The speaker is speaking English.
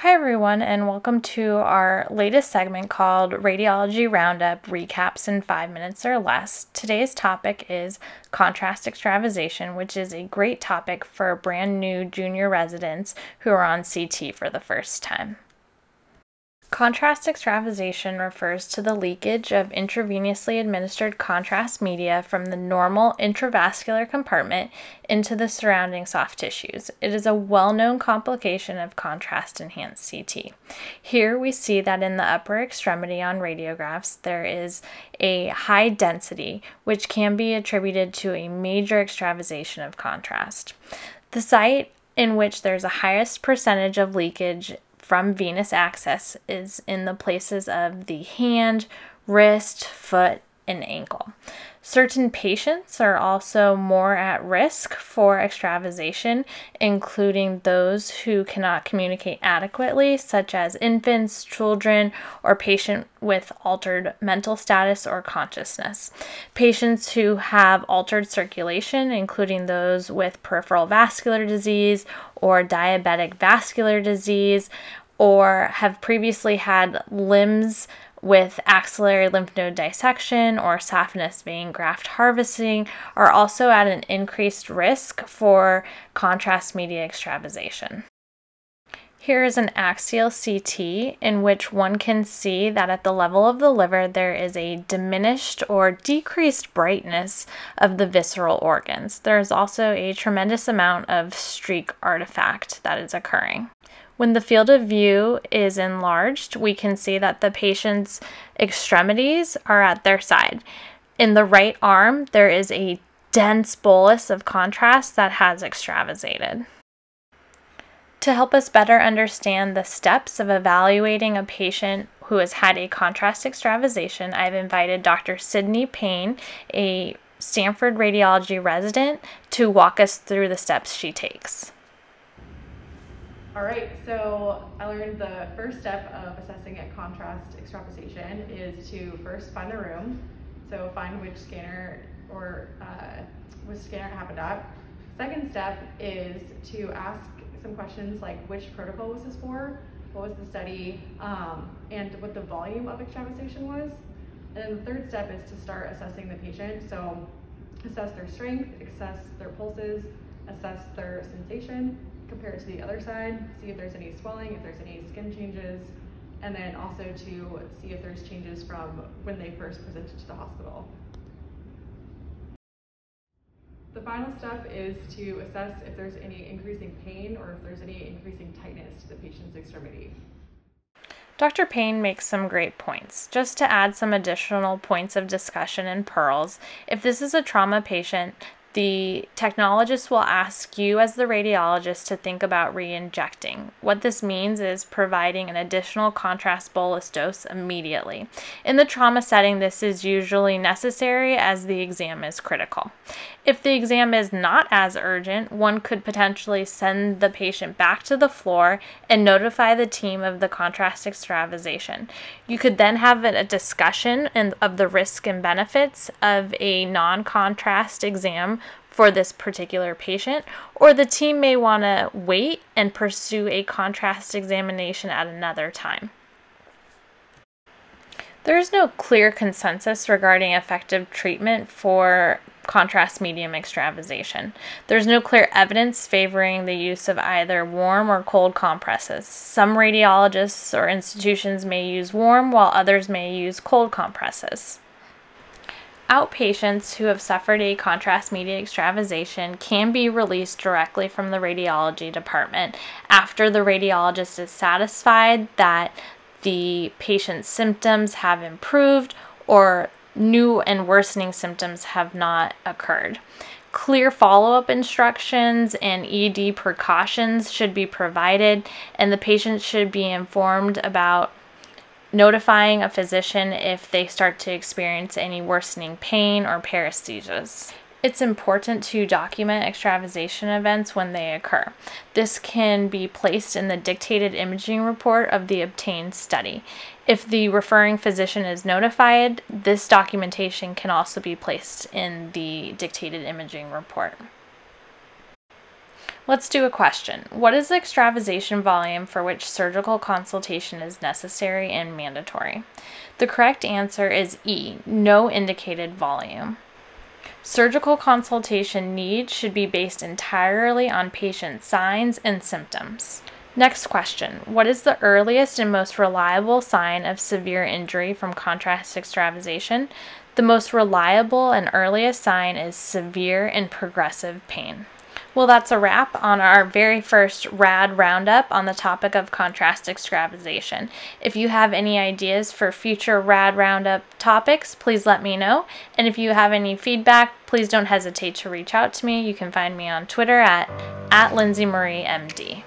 Hi, everyone, and welcome to our latest segment called Radiology Roundup Recaps in Five Minutes or Less. Today's topic is contrast extravasation, which is a great topic for brand new junior residents who are on CT for the first time. Contrast extravasation refers to the leakage of intravenously administered contrast media from the normal intravascular compartment into the surrounding soft tissues. It is a well known complication of contrast enhanced CT. Here we see that in the upper extremity on radiographs there is a high density, which can be attributed to a major extravasation of contrast. The site in which there's a highest percentage of leakage from venous access is in the places of the hand, wrist, foot, and ankle. Certain patients are also more at risk for extravasation, including those who cannot communicate adequately, such as infants, children, or patients with altered mental status or consciousness. Patients who have altered circulation, including those with peripheral vascular disease or diabetic vascular disease, or have previously had limbs with axillary lymph node dissection or saphenous vein graft harvesting are also at an increased risk for contrast media extravasation. Here is an axial CT in which one can see that at the level of the liver there is a diminished or decreased brightness of the visceral organs. There is also a tremendous amount of streak artifact that is occurring. When the field of view is enlarged, we can see that the patient's extremities are at their side. In the right arm, there is a dense bolus of contrast that has extravasated. To help us better understand the steps of evaluating a patient who has had a contrast extravasation, I've invited Dr. Sydney Payne, a Stanford radiology resident, to walk us through the steps she takes. All right, so I learned the first step of assessing a contrast extravasation is to first find the room. So find which scanner or uh, which scanner it happened at. Second step is to ask some questions like which protocol was this for, what was the study, um, and what the volume of extravasation was. And then the third step is to start assessing the patient. So assess their strength, assess their pulses, assess their sensation, compare it to the other side, see if there's any swelling, if there's any skin changes, and then also to see if there's changes from when they first presented to the hospital. The final step is to assess if there's any increasing pain or if there's any increasing tightness to the patient's extremity. Dr. Payne makes some great points. Just to add some additional points of discussion and pearls, if this is a trauma patient, the technologist will ask you, as the radiologist, to think about re injecting. What this means is providing an additional contrast bolus dose immediately. In the trauma setting, this is usually necessary as the exam is critical. If the exam is not as urgent, one could potentially send the patient back to the floor and notify the team of the contrast extravasation. You could then have a discussion of the risk and benefits of a non contrast exam for this particular patient, or the team may want to wait and pursue a contrast examination at another time. There is no clear consensus regarding effective treatment for contrast medium extravasation. There's no clear evidence favoring the use of either warm or cold compresses. Some radiologists or institutions may use warm, while others may use cold compresses. Outpatients who have suffered a contrast media extravasation can be released directly from the radiology department after the radiologist is satisfied that the patient's symptoms have improved or new and worsening symptoms have not occurred. Clear follow up instructions and ED precautions should be provided, and the patient should be informed about notifying a physician if they start to experience any worsening pain or paresthesias. It's important to document extravasation events when they occur. This can be placed in the dictated imaging report of the obtained study. If the referring physician is notified, this documentation can also be placed in the dictated imaging report. Let's do a question. What is the extravasation volume for which surgical consultation is necessary and mandatory? The correct answer is E, no indicated volume. Surgical consultation needs should be based entirely on patient signs and symptoms. Next question What is the earliest and most reliable sign of severe injury from contrast extravasation? The most reliable and earliest sign is severe and progressive pain. Well, that's a wrap on our very first RAD roundup on the topic of contrast extravasation. If you have any ideas for future RAD roundup topics, please let me know. And if you have any feedback, please don't hesitate to reach out to me. You can find me on Twitter at, at Lindsay Marie MD.